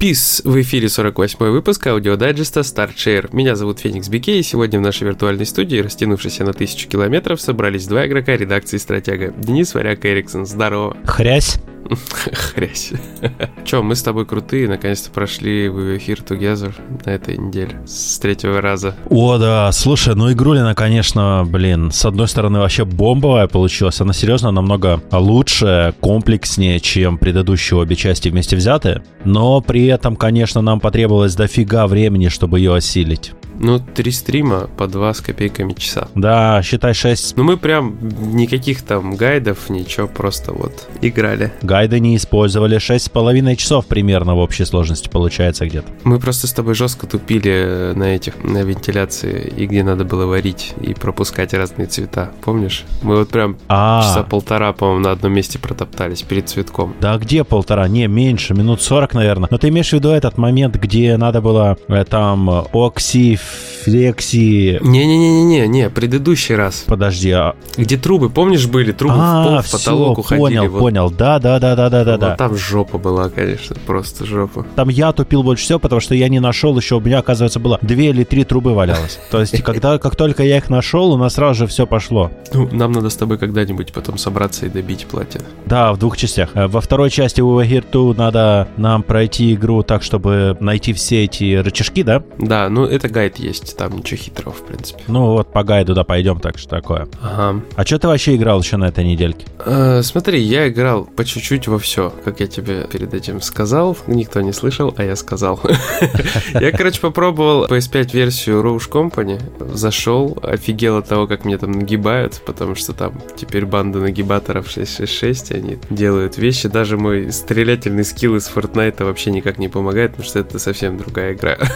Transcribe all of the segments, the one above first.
Peace! В эфире 48 выпуск аудиодайджеста StartShare. Меня зовут Феникс Бике, и сегодня в нашей виртуальной студии, растянувшейся на тысячу километров, собрались два игрока редакции «Стратега». Денис Варяк Эриксон. Здорово. Хрясь. Хрясь. Че, мы с тобой крутые, наконец-то прошли We Were Here Together на этой неделе с третьего раза. О, да, слушай, ну игрулина, конечно, блин, с одной стороны вообще бомбовая получилась, она серьезно намного лучше, комплекснее, чем предыдущие обе части вместе взятые, но при этом, конечно, нам потребовалось дофига времени, чтобы ее осилить. Ну, три стрима по два с копейками часа. Да, считай 6. Ну, мы прям никаких там гайдов, ничего, просто вот играли. Гайды не использовали. Шесть с половиной часов примерно в общей сложности получается где-то. Мы просто с тобой жестко тупили на этих, на вентиляции, и где надо было варить и пропускать разные цвета. Помнишь? Мы вот прям а часа полтора, по-моему, на одном месте протоптались перед цветком. Да где полтора? Не, меньше, минут сорок, наверное. Но ты имеешь в виду этот момент, где надо было э, там окси, флекси... Не-не-не-не, не, предыдущий раз. Подожди, а... Где трубы, помнишь, были? Трубы а, в пол, в потолок все, уходили. понял, вот. понял, да-да-да-да-да-да. Вот там жопа была, конечно, просто жопа. Там я тупил больше всего, потому что я не нашел еще, у меня, оказывается, было две или три трубы валялось. То есть, когда, как только я их нашел, у нас сразу же все пошло. Ну, нам надо с тобой когда-нибудь потом собраться и добить платину. Да, в двух частях. Э, во второй части у Here 2 надо нам пройти игру так, чтобы найти все эти рычажки, да? Да, ну это гайд есть там ничего хитрого, в принципе. Ну вот по гайду, да, пойдем, так что такое. Ага. А что ты вообще играл еще на этой недельке? Э, смотри, я играл по чуть-чуть во все, как я тебе перед этим сказал. Никто не слышал, а я сказал. Я, короче, попробовал PS5 версию Rouge Company, зашел, офигел от того, как мне там нагибают, потому что там теперь банда нагибаторов 666, они делают вещи. Даже мой стрелятельный скилл из Fortnite вообще никак не помогает, потому что это совсем другая игра.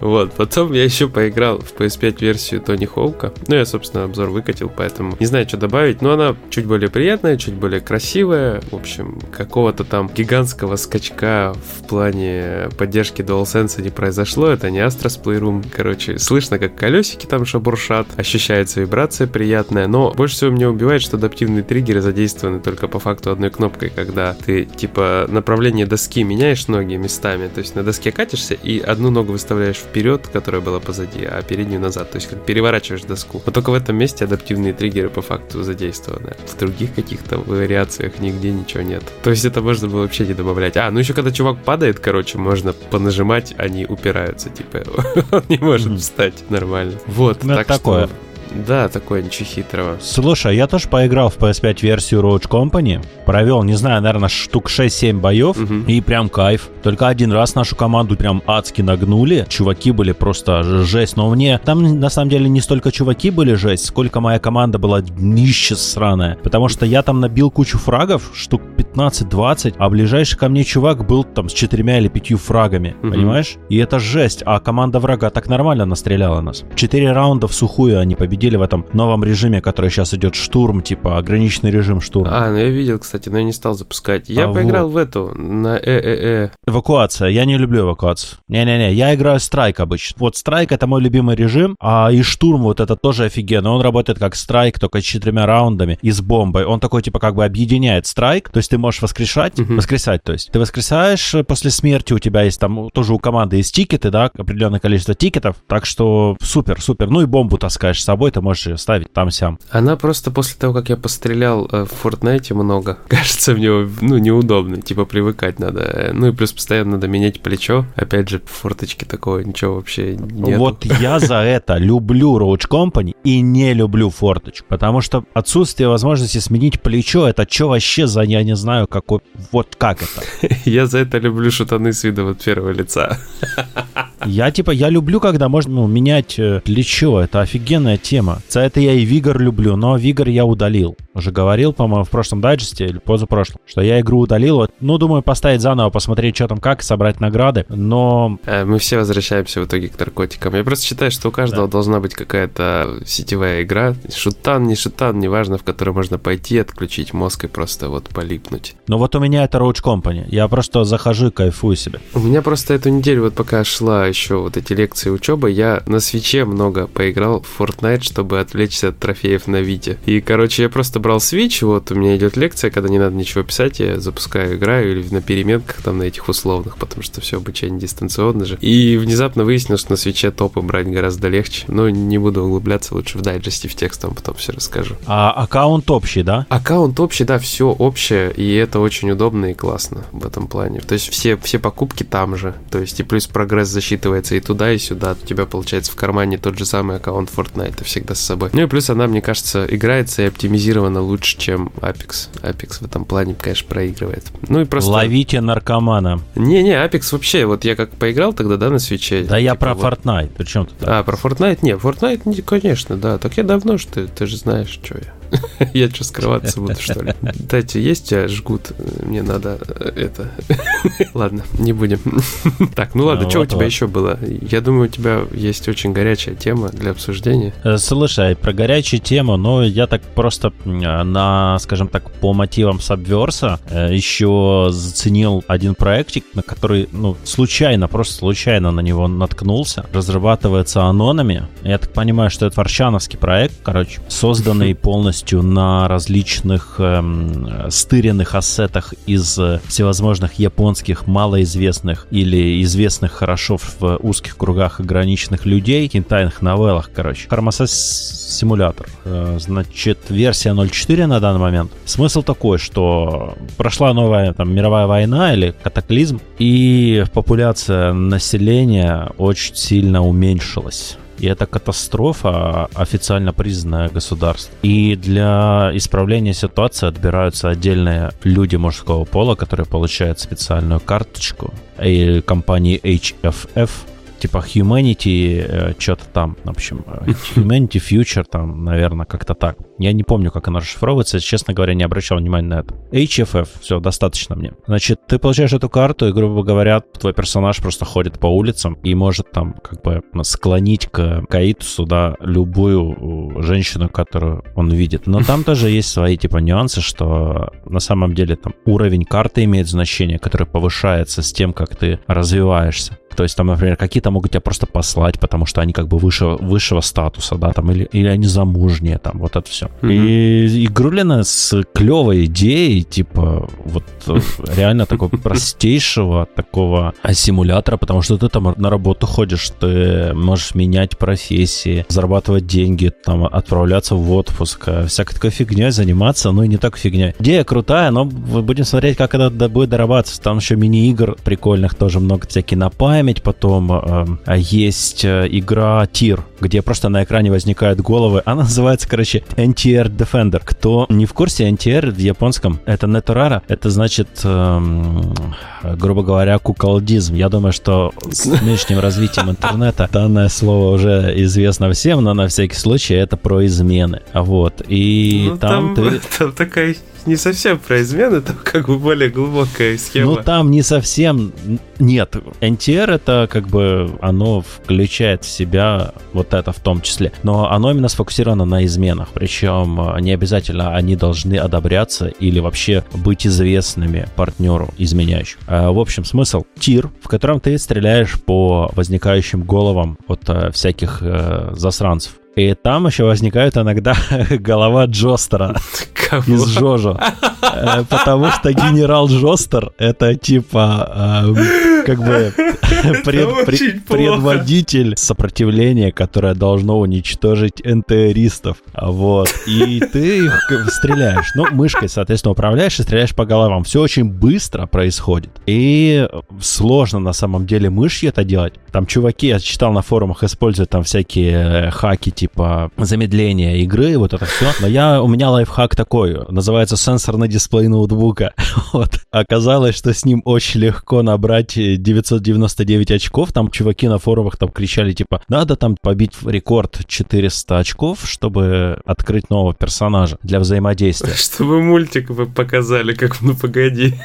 Вот, потом я еще поиграл в PS5 версию Тони Хоука. Ну, я, собственно, обзор выкатил, поэтому не знаю, что добавить. Но она чуть более приятная, чуть более красивая. В общем, какого-то там гигантского скачка в плане поддержки DualSense не произошло. Это не Astros Playroom. Короче, слышно, как колесики там шабуршат. Ощущается вибрация приятная. Но больше всего меня убивает, что адаптивные триггеры задействованы только по факту одной кнопкой, когда ты, типа, направление доски меняешь ноги местами. То есть на доске катишься и одну ногу выставляешь вперед, которая была позади, впереди, а переднюю назад. То есть как переворачиваешь доску. Но только в этом месте адаптивные триггеры по факту задействованы. В других каких-то вариациях нигде ничего нет. То есть это можно было вообще не добавлять. А, ну еще когда чувак падает, короче, можно понажимать, они упираются. Типа он не может встать нормально. Вот, ну, так такое. что... Да, такое ничего хитрого. Слушай, я тоже поиграл в PS5 версию Roach Company. Провел, не знаю, наверное, штук 6-7 боев. Угу. И прям кайф. Только один раз нашу команду прям адски нагнули. Чуваки были просто жесть. Но мне там на самом деле не столько чуваки были жесть, сколько моя команда была днище сраная. Потому что я там набил кучу фрагов, штук 15-20, а ближайший ко мне чувак был там с четырьмя или пятью фрагами. Угу. Понимаешь? И это жесть. А команда врага так нормально настреляла нас. Четыре раунда в сухую они победили победили в этом новом режиме, который сейчас идет штурм, типа ограниченный режим штурм. А, ну я видел, кстати, но я не стал запускать. Я а поиграл вот. в эту, на ЭЭЭ. Эвакуация. Я не люблю эвакуацию. Не-не-не, я играю страйк обычно. Вот страйк это мой любимый режим, а и штурм вот это тоже офигенно. Он работает как страйк, только с четырьмя раундами и с бомбой. Он такой, типа, как бы объединяет страйк, то есть ты можешь воскрешать, uh-huh. воскресать, то есть. Ты воскресаешь э, после смерти, у тебя есть там, тоже у команды есть тикеты, да, определенное количество тикетов, так что супер, супер. Ну и бомбу таскаешь с собой, ты можешь ее ставить там-сям. Она просто после того, как я пострелял э, в Fortnite много, кажется мне, ну, неудобно, типа привыкать надо. Ну и плюс постоянно надо менять плечо. Опять же, в форточке такого ничего вообще нет. Вот я за это люблю Roach Company и не люблю форточку, потому что отсутствие возможности сменить плечо, это что вообще за, я не знаю, какой, вот как это? Я за это люблю шутаны с видом от первого лица. Я типа, я люблю, когда можно ну, менять э, плечо, это офигенная тема. За это я и Вигор люблю, но Вигор я удалил. Уже говорил, по-моему, в прошлом дайджесте или позапрошлом, что я игру удалил. Ну, думаю, поставить заново, посмотреть, что там как, собрать награды, но... Э, мы все возвращаемся в итоге к наркотикам. Я просто считаю, что у каждого да. должна быть какая-то сетевая игра. Шутан, не шутан, неважно, в которой можно пойти, отключить мозг и просто вот полипнуть. Ну вот у меня это Roach Company. Я просто захожу и кайфую себе. У меня просто эту неделю, вот пока шла еще вот эти лекции учебы, я на свече много поиграл в Fortnite, чтобы отвлечься от трофеев на Вите. И, короче, я просто брал брал Switch, вот у меня идет лекция, когда не надо ничего писать, я запускаю, играю или на переменках там на этих условных, потому что все обучение дистанционно же. И внезапно выяснилось, что на свече топы брать гораздо легче. Но не буду углубляться, лучше в дайджесте в текст вам потом все расскажу. А аккаунт общий, да? Аккаунт общий, да, все общее, и это очень удобно и классно в этом плане. То есть все, все покупки там же, то есть и плюс прогресс засчитывается и туда, и сюда. У тебя получается в кармане тот же самый аккаунт Fortnite всегда с собой. Ну и плюс она, мне кажется, играется и оптимизирована лучше, чем Apex. Apex в этом плане, конечно, проигрывает. Ну и просто... Ловите наркомана. Не-не, Apex вообще, вот я как поиграл тогда, да, на свече. Да типа я про вот... Fortnite, причем тут? А, про Fortnite? Не, Fortnite, конечно, да. Так я давно, что ты, ты же знаешь, что я. Я что, скрываться буду, что ли? Кстати, есть тебя жгут? Мне надо э, это... Ладно, не будем. Так, ну ладно, что у тебя еще было? Я думаю, у тебя есть очень горячая тема для обсуждения. Э, слушай, про горячую тему, но я так просто на, скажем так, по мотивам э, еще заценил один проектик, на который, ну, случайно, просто случайно на него наткнулся. Разрабатывается анонами. Я так понимаю, что это варшановский проект, короче, созданный полностью полностью на различных эм, стыренных ассетах из всевозможных японских малоизвестных или известных хорошо в узких кругах ограниченных людей, кентайных новеллах, короче. Хармасес симулятор. Э, значит, версия 0.4 на данный момент. Смысл такой, что прошла новая там, мировая война или катаклизм, и популяция населения очень сильно уменьшилась. И это катастрофа, официально признанная государством. И для исправления ситуации отбираются отдельные люди мужского пола, которые получают специальную карточку. И компании HFF типа Humanity, э, что-то там, в общем, э, Humanity Future, там, наверное, как-то так. Я не помню, как оно расшифровывается, честно говоря, не обращал внимания на это. HFF, все, достаточно мне. Значит, ты получаешь эту карту, и, грубо говоря, твой персонаж просто ходит по улицам и может там как бы склонить к Каитусу, да, любую женщину, которую он видит. Но там тоже есть свои, типа, нюансы, что на самом деле там уровень карты имеет значение, который повышается с тем, как ты развиваешься. То есть там, например, какие-то могут тебя просто послать, потому что они как бы выше, высшего статуса, да, там, или, или они замужние, там, вот это все. Mm-hmm. И Игрулина с клевой идеей, типа, вот э, реально такого простейшего такого симулятора, потому что ты там на работу ходишь, ты можешь менять профессии, зарабатывать деньги, там, отправляться в отпуск, э, всякой такой фигней заниматься, ну и не так фигня. Идея крутая, но будем смотреть, как это будет дорабатываться. Там еще мини-игр прикольных тоже много всякие на память, потом э, есть э, игра Тир, где просто на экране возникают головы. Она называется, короче, NTR Defender. Кто не в курсе, NTR в японском это Неторара. Это значит, эм, грубо говоря, куколдизм. Я думаю, что с нынешним развитием интернета данное слово уже известно всем, но на всякий случай это про измены. Вот. И ну, там, там ты... Там такая не совсем про измены, там как бы более глубокая схема. Ну там не совсем... Нет, NTR это как бы оно включает в себя вот это в том числе. Но оно именно сфокусировано на изменах. Причем э, не обязательно они должны одобряться или вообще быть известными партнеру изменяющим. Э, в общем, смысл тир, в котором ты стреляешь по возникающим головам от э, всяких засранцев. И там еще возникает иногда голова Джостера из Жожо. Потому что генерал Джостер это типа эм, как бы пред, пред, предводитель сопротивления, которое должно уничтожить НТРистов. Вот. И ты их стреляешь. Ну, мышкой, соответственно, управляешь и стреляешь по головам. Все очень быстро происходит. И сложно на самом деле мышью это делать. Там чуваки, я читал на форумах, используют там всякие э, хаки типа замедления игры, вот это все. Но я, у меня лайфхак такой, называется сенсорный дисплей ноутбука. Вот. Оказалось, что с ним очень легко набрать 999 очков. Там чуваки на форумах там кричали типа, надо там побить рекорд 400 очков, чтобы открыть нового персонажа для взаимодействия. Чтобы мультик вы показали, как ну погоди.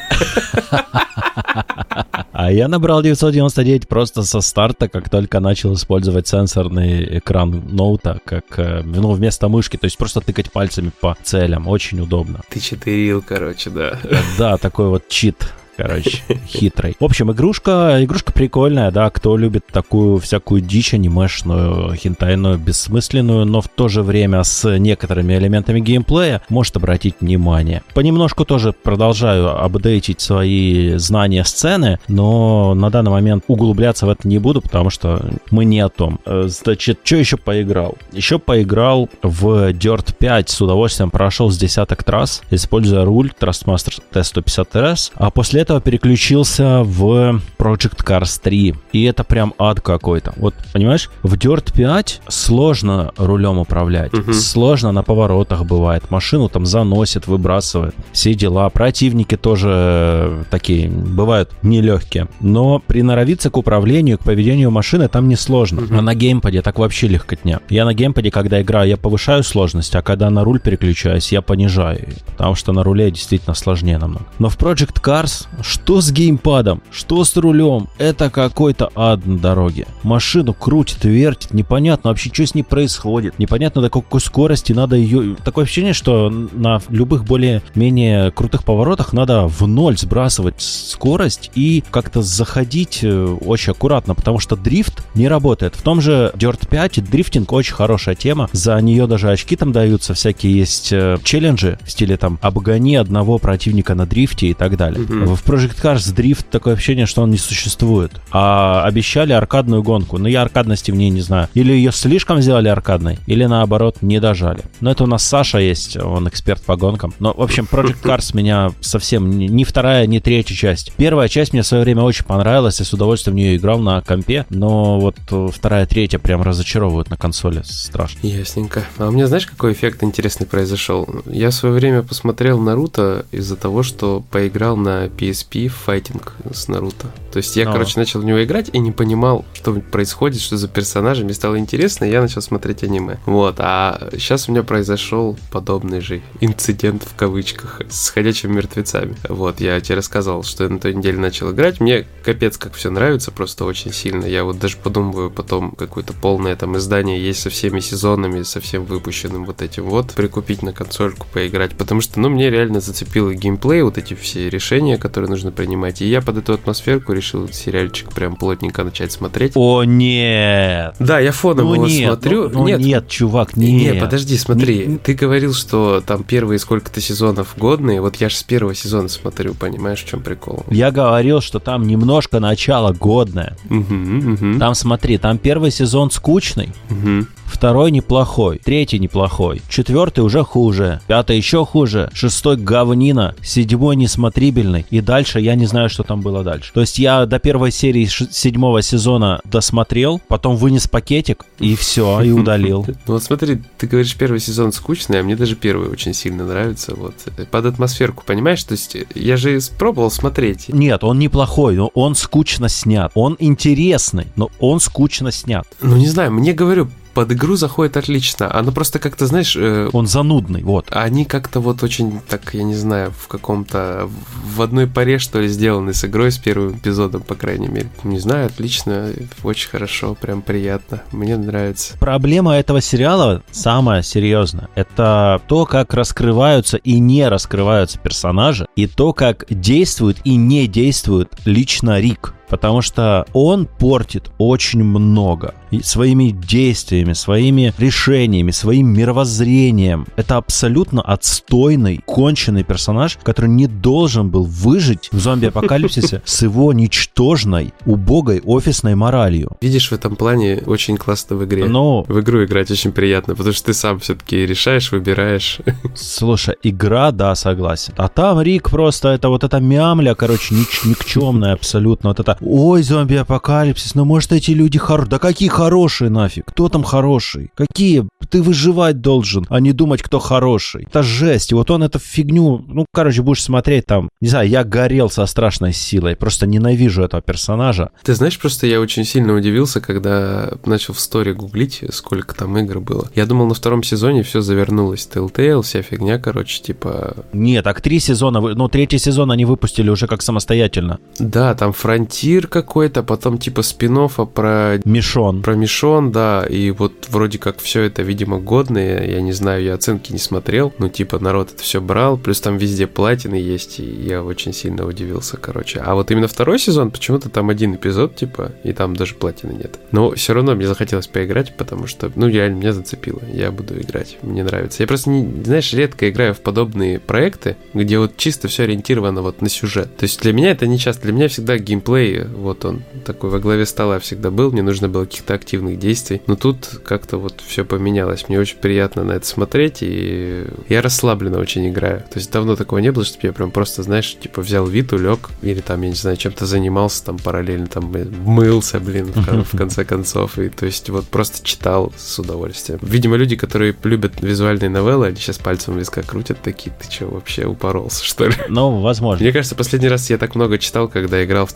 А я набрал 999 просто со старта, как только начал использовать сенсорный экран ноута, как, э, ну, вместо мышки, то есть просто тыкать пальцами по целям, очень удобно. Ты читерил, короче, да. Да, такой вот чит короче, хитрой. В общем, игрушка, игрушка прикольная, да, кто любит такую всякую дичь анимешную, хентайную, бессмысленную, но в то же время с некоторыми элементами геймплея, может обратить внимание. Понемножку тоже продолжаю апдейтить свои знания сцены, но на данный момент углубляться в это не буду, потому что мы не о том. Э, значит, что еще поиграл? Еще поиграл в Dirt 5, с удовольствием прошел с десяток трасс, используя руль Trustmaster T150RS, а после этого переключился в Project Cars 3. И это прям ад какой-то. Вот, понимаешь, в Dirt 5 сложно рулем управлять. Угу. Сложно на поворотах бывает. Машину там заносит, выбрасывает. Все дела. Противники тоже такие бывают нелегкие. Но приноровиться к управлению, к поведению машины там не сложно. Угу. А на геймпаде так вообще легкотня. Я на геймпаде, когда играю, я повышаю сложность, а когда на руль переключаюсь, я понижаю. Потому что на руле действительно сложнее намного. Но в Project Cars, что с геймпадом, что с рулем, это какой-то ад на дороге. Машину крутит, вертит, непонятно вообще, что с ней происходит. Непонятно, до какой скорости надо ее... Такое ощущение, что на любых более-менее крутых поворотах надо в ноль сбрасывать скорость и как-то заходить э, очень аккуратно, потому что дрифт не работает. В том же Dirt 5 дрифтинг очень хорошая тема. За нее даже очки там даются, всякие есть э, челленджи в стиле там обгони одного противника на дрифте и так далее. Mm-hmm. В Project Cars дрифт такое ощущение, что он не существует. А обещали аркадную гонку. Но я аркадности в ней не знаю. Или ее слишком сделали аркадной, или наоборот не дожали. Но это у нас Саша есть, он эксперт по гонкам. Но, в общем, Project Cars меня совсем ни вторая, ни третья часть. Первая часть мне в свое время очень понравилась, я с удовольствием в нее играл на компе, но вот э, вторая, третья прям разочаровывают на консоли. Страшно. Ясненько. А у меня знаешь, какой эффект интересный произошел? Я в свое время посмотрел Наруто из-за того, что поиграл на PSP файтинг с Наруто. То есть я, Но. короче, начал в него играть и не понимал, что происходит, что за персонажи. Мне стало интересно, и я начал смотреть аниме. Вот, а сейчас у меня произошел подобный же инцидент в кавычках с ходячими мертвецами. Вот, я тебе рассказывал, что я на той неделе начал играть. Мне капец как все нравится, просто очень сильно. Я вот даже подумываю потом какое-то полное там издание есть со всеми сезонами, со всем выпущенным вот этим вот, прикупить на консольку, поиграть. Потому что, ну, мне реально зацепило геймплей, вот эти все решения, которые нужно принимать. И я под эту атмосферку решил сериальчик прям плотненько начать смотреть. О, нет! Да, я фоном ну, его нет, смотрю. Ну, ну, нет. нет, чувак, нет. Нет, подожди, смотри. Не... Ты говорил, что там первые сколько-то сезонов годные. Вот я же с первого сезона смотрю, понимаешь, в чем прикол? Я говорил, что там немножко начало годное. Угу, угу. Там, смотри, там первый сезон скучный. Угу второй неплохой, третий неплохой, четвертый уже хуже, пятый еще хуже, шестой говнина, седьмой несмотрибельный, и дальше я не знаю, что там было дальше. То есть я до первой серии седьмого сезона досмотрел, потом вынес пакетик, и все, и удалил. Ну вот смотри, ты говоришь, первый сезон скучный, а мне даже первый очень сильно нравится, вот, под атмосферку, понимаешь? То есть я же пробовал смотреть. Нет, он неплохой, но он скучно снят. Он интересный, но он скучно снят. Ну не знаю, мне говорю, под игру заходит отлично. Она просто как-то, знаешь... Э, Он занудный, вот. Они как-то вот очень, так, я не знаю, в каком-то... В одной паре, что ли, сделаны с игрой, с первым эпизодом, по крайней мере. Не знаю, отлично, очень хорошо, прям приятно. Мне нравится. Проблема этого сериала самая серьезная. Это то, как раскрываются и не раскрываются персонажи, и то, как действует и не действует лично Рик потому что он портит очень много своими действиями, своими решениями, своим мировоззрением. Это абсолютно отстойный, конченый персонаж, который не должен был выжить в зомби-апокалипсисе с его ничтожной, убогой офисной моралью. Видишь, в этом плане очень классно в игре. Но... В игру играть очень приятно, потому что ты сам все-таки решаешь, выбираешь. Слушай, игра, да, согласен. А там Рик просто, это вот эта мямля, короче, ник- никчемная абсолютно. Вот это, ой, зомби-апокалипсис, ну может эти люди хорошие. Да какие хорошие нафиг? Кто там хороший? Какие? Ты выживать должен, а не думать, кто хороший. Это жесть. И вот он эту фигню, ну, короче, будешь смотреть там, не знаю, я горел со страшной силой. Просто ненавижу этого персонажа. Ты знаешь, просто я очень сильно удивился, когда начал в сторе гуглить, сколько там игр было. Я думал, на втором сезоне все завернулось. Telltale, вся фигня, короче, типа... Нет, так три сезона, ну, третий сезон они выпустили уже как самостоятельно. Да, там Frontier Тир какой-то, потом типа спин про... Мишон. Про Мишон, да, и вот вроде как все это, видимо, годные, я не знаю, я оценки не смотрел, ну типа народ это все брал, плюс там везде платины есть, и я очень сильно удивился, короче. А вот именно второй сезон, почему-то там один эпизод, типа, и там даже платины нет. Но все равно мне захотелось поиграть, потому что, ну, реально меня зацепило, я буду играть, мне нравится. Я просто, не, знаешь, редко играю в подобные проекты, где вот чисто все ориентировано вот на сюжет. То есть для меня это не часто, для меня всегда геймплей, вот он такой во главе стола всегда был, мне нужно было каких-то активных действий. Но тут как-то вот все поменялось. Мне очень приятно на это смотреть, и я расслабленно очень играю. То есть давно такого не было, чтобы я прям просто, знаешь, типа взял вид, улег, или там, я не знаю, чем-то занимался там параллельно, там мылся, блин, в, конце концов. И то есть вот просто читал с удовольствием. Видимо, люди, которые любят визуальные новеллы, они сейчас пальцем виска крутят такие, ты что, вообще упоролся, что ли? Ну, возможно. Мне кажется, последний раз я так много читал, когда играл в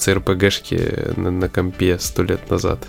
CRPG-шки на, на компе сто лет назад.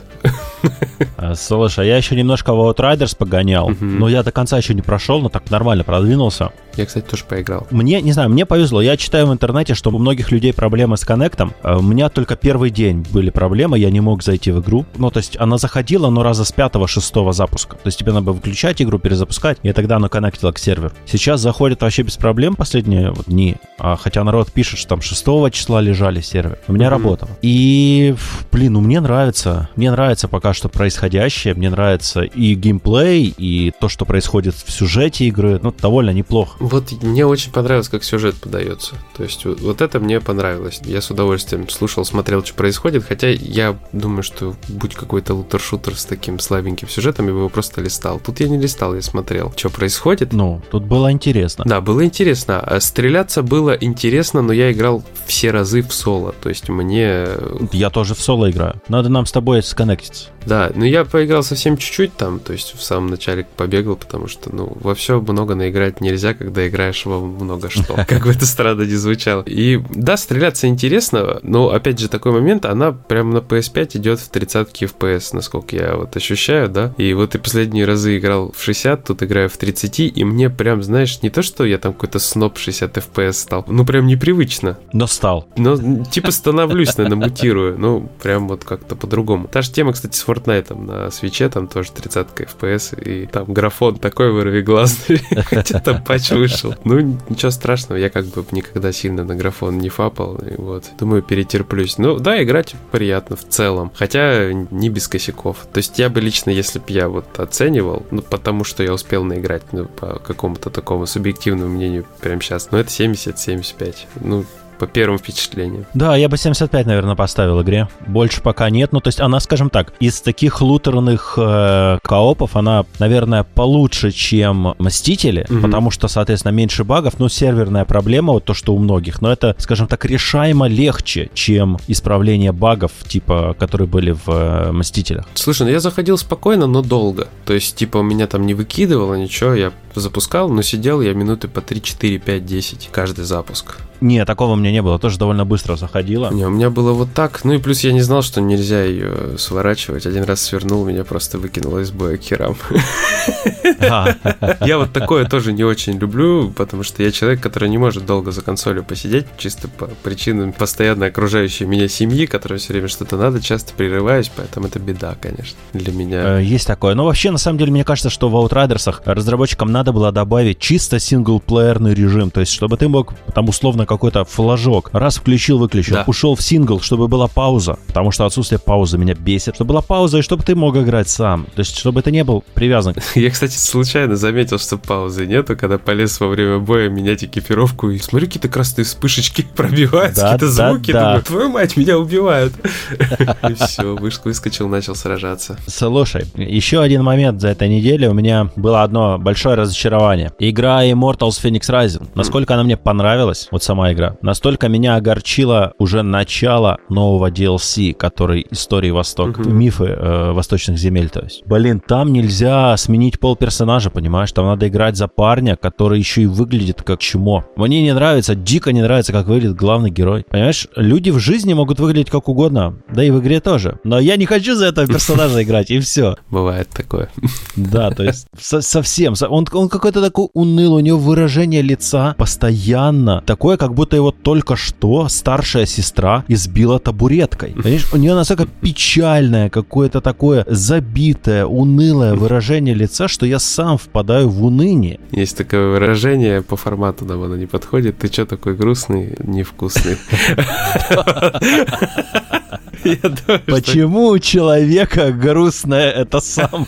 А, слушай, а я еще немножко в Outriders погонял, но я до конца еще не прошел, но так нормально продвинулся. Я, кстати, тоже поиграл. Мне, не знаю, мне повезло. Я читаю в интернете, что у многих людей проблемы с коннектом. А у меня только первый день были проблемы, я не мог зайти в игру. Ну, то есть она заходила, но раза с пятого-шестого запуска. То есть тебе надо выключать игру, перезапускать, и тогда она коннектила к серверу. Сейчас заходит вообще без проблем последние вот, дни. А, хотя народ пишет, что там 6 числа лежали сервер. У меня mm-hmm. работало. И, блин, ну мне нравится. Мне нравится пока что происходящее. Мне нравится и геймплей, и то, что происходит в сюжете игры. Ну, довольно неплохо. Вот мне очень понравилось, как сюжет подается. То есть вот, вот это мне понравилось. Я с удовольствием слушал, смотрел, что происходит. Хотя я думаю, что будь какой-то лутер-шутер с таким слабеньким сюжетом, я бы его просто листал. Тут я не листал, я смотрел, что происходит. Ну, тут было интересно. Да, было интересно. А стреляться было интересно, но я играл все разы в соло. То есть мне... Я тоже в соло играю. Надо нам с тобой сконнектиться. Да, но я поиграл совсем чуть-чуть там, то есть в самом начале побегал, потому что, ну, во все много наиграть нельзя, когда играешь во много что, как бы это странно не звучало. И да, стреляться интересно, но опять же такой момент, она прямо на PS5 идет в 30 FPS, насколько я вот ощущаю, да. И вот и последние разы играл в 60, тут играю в 30, и мне прям, знаешь, не то, что я там какой-то сноп 60 FPS стал, ну прям непривычно. Но стал. Но типа становлюсь, наверное, мутирую, ну прям вот как-то по-другому. Та же тема, кстати, с Fortnite на свече, там тоже 30 FPS, и там графон такой вырви глазный, хотя там патч вышел. Ну, ничего страшного, я как бы никогда сильно на графон не фапал, и вот, думаю, перетерплюсь. Ну, да, играть приятно в целом, хотя не без косяков. То есть я бы лично, если бы я вот оценивал, ну, потому что я успел наиграть, ну, по какому-то такому субъективному мнению прямо сейчас, ну, это 70-75. Ну, по первым впечатлениям. Да, я бы 75, наверное, поставил игре. Больше пока нет. Ну, то есть она, скажем так, из таких лутерных э, коопов она, наверное, получше, чем Мстители, угу. потому что, соответственно, меньше багов. Ну, серверная проблема, вот то, что у многих. Но это, скажем так, решаемо легче, чем исправление багов, типа, которые были в э, Мстителях. Слушай, ну я заходил спокойно, но долго. То есть, типа, у меня там не выкидывало ничего, я запускал, но сидел я минуты по 3, 4, 5, 10 каждый запуск. Не, такого у меня не было, тоже довольно быстро заходила. Не, у меня было вот так. Ну и плюс я не знал, что нельзя ее сворачивать. Один раз свернул, меня просто выкинуло из боя керам. А. Я вот такое тоже не очень люблю, потому что я человек, который не может долго за консолью посидеть, чисто по причинам постоянно окружающей меня семьи, которая все время что-то надо, часто прерываюсь, поэтому это беда, конечно, для меня. Э, есть такое. Но вообще, на самом деле, мне кажется, что в Outriders разработчикам надо было добавить чисто синглплеерный режим, то есть чтобы ты мог там условно какой-то флажок. Раз включил, выключил. Да. Ушел в сингл, чтобы была пауза. Потому что отсутствие паузы меня бесит. Чтобы была пауза, и чтобы ты мог играть сам. То есть, чтобы это не был привязан. Я, кстати, случайно заметил, что паузы нету, когда полез во время боя менять экипировку. И смотрю, какие-то красные вспышечки пробиваются, да, какие-то да, звуки. Да. Думаю, твою мать, меня убивают. И все, выскочил, начал сражаться. Слушай, еще один момент за этой неделю. У меня было одно большое разочарование. Игра Immortals Phoenix Rising. Насколько она мне понравилась, вот сама игра. Настолько меня огорчило уже начало нового DLC, который истории Восток, угу. мифы э, восточных земель, то есть. Блин, там нельзя сменить пол персонажа, понимаешь? Там надо играть за парня, который еще и выглядит как чмо. Мне не нравится, дико не нравится, как выглядит главный герой. Понимаешь, люди в жизни могут выглядеть как угодно, да и в игре тоже. Но я не хочу за этого персонажа играть, и все. Бывает такое. Да, то есть совсем. Он, он какой-то такой унылый, у него выражение лица постоянно такое, как будто его только что старшая сестра избила табуреткой. Понимаешь, у нее настолько печальное, какое-то такое забитое, унылое выражение лица, что я сам впадаю в уныние. Есть такое выражение, по формату нам оно не подходит. Ты что такой грустный, невкусный? Почему у человека грустное это сам?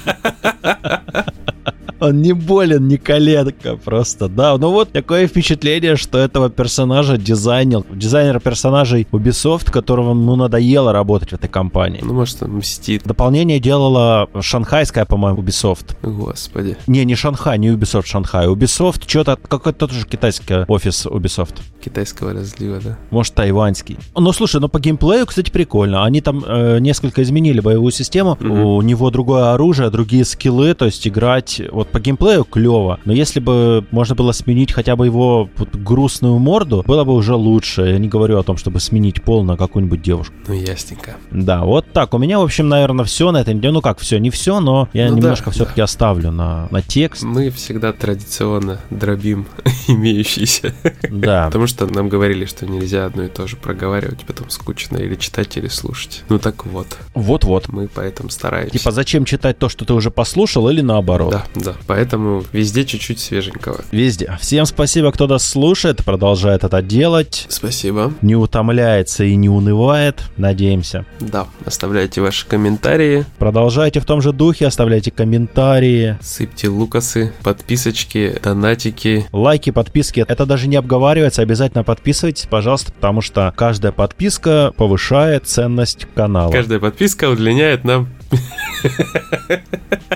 Он не болен, не коленка просто, да. Ну вот такое впечатление, что этого персонажа дизайнер, дизайнер персонажей Ubisoft, которого ну надоело работать в этой компании. Ну, может, он мстит. Дополнение делала шанхайская, по-моему, Ubisoft. Господи. Не, не Шанхай, не Ubisoft Шанхай. Ubisoft, что-то, какой-то тоже китайский офис Ubisoft. Китайского разлива, да. Может, тайваньский. Ну, слушай, ну по геймплею, кстати, прикольно. Они там э, несколько изменили боевую систему. Mm-hmm. У него другое оружие, другие скиллы, то есть играть вот по геймплею клево, но если бы можно было сменить хотя бы его вот, грустную морду, было бы уже лучше. Я не говорю о том, чтобы сменить пол на какую-нибудь девушку. Ну, ясненько. Да, вот так. У меня, в общем, наверное, все на неделе. Ну как, все, не все, но я ну, немножко да, все-таки да. оставлю на, на текст. Мы всегда традиционно дробим имеющиеся. Да. Потому что нам говорили, что нельзя одно и то же проговаривать, потом скучно или читать, или слушать. Ну так вот. Вот-вот. Мы поэтому стараемся. Типа, зачем читать то, что ты уже послушал, или наоборот? Да, да. Поэтому везде чуть-чуть свеженького. Везде. Всем спасибо, кто нас слушает, продолжает это делать. Спасибо. Не утомляется и не унывает, надеемся. Да, оставляйте ваши комментарии. Продолжайте в том же духе, оставляйте комментарии. Сыпьте лукасы, подписочки, донатики. Лайки, подписки. Это даже не обговаривается. Обязательно подписывайтесь, пожалуйста, потому что каждая подписка повышает ценность канала. Каждая подписка удлиняет нам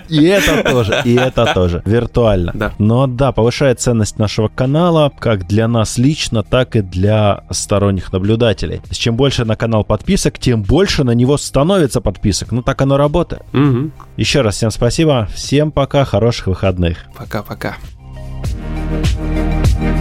и это тоже, и это тоже. Виртуально. Да. Но да, повышает ценность нашего канала, как для нас лично, так и для сторонних наблюдателей. Чем больше на канал подписок, тем больше на него становится подписок. Ну так оно работает. Угу. Еще раз всем спасибо. Всем пока, хороших выходных. Пока-пока. thank you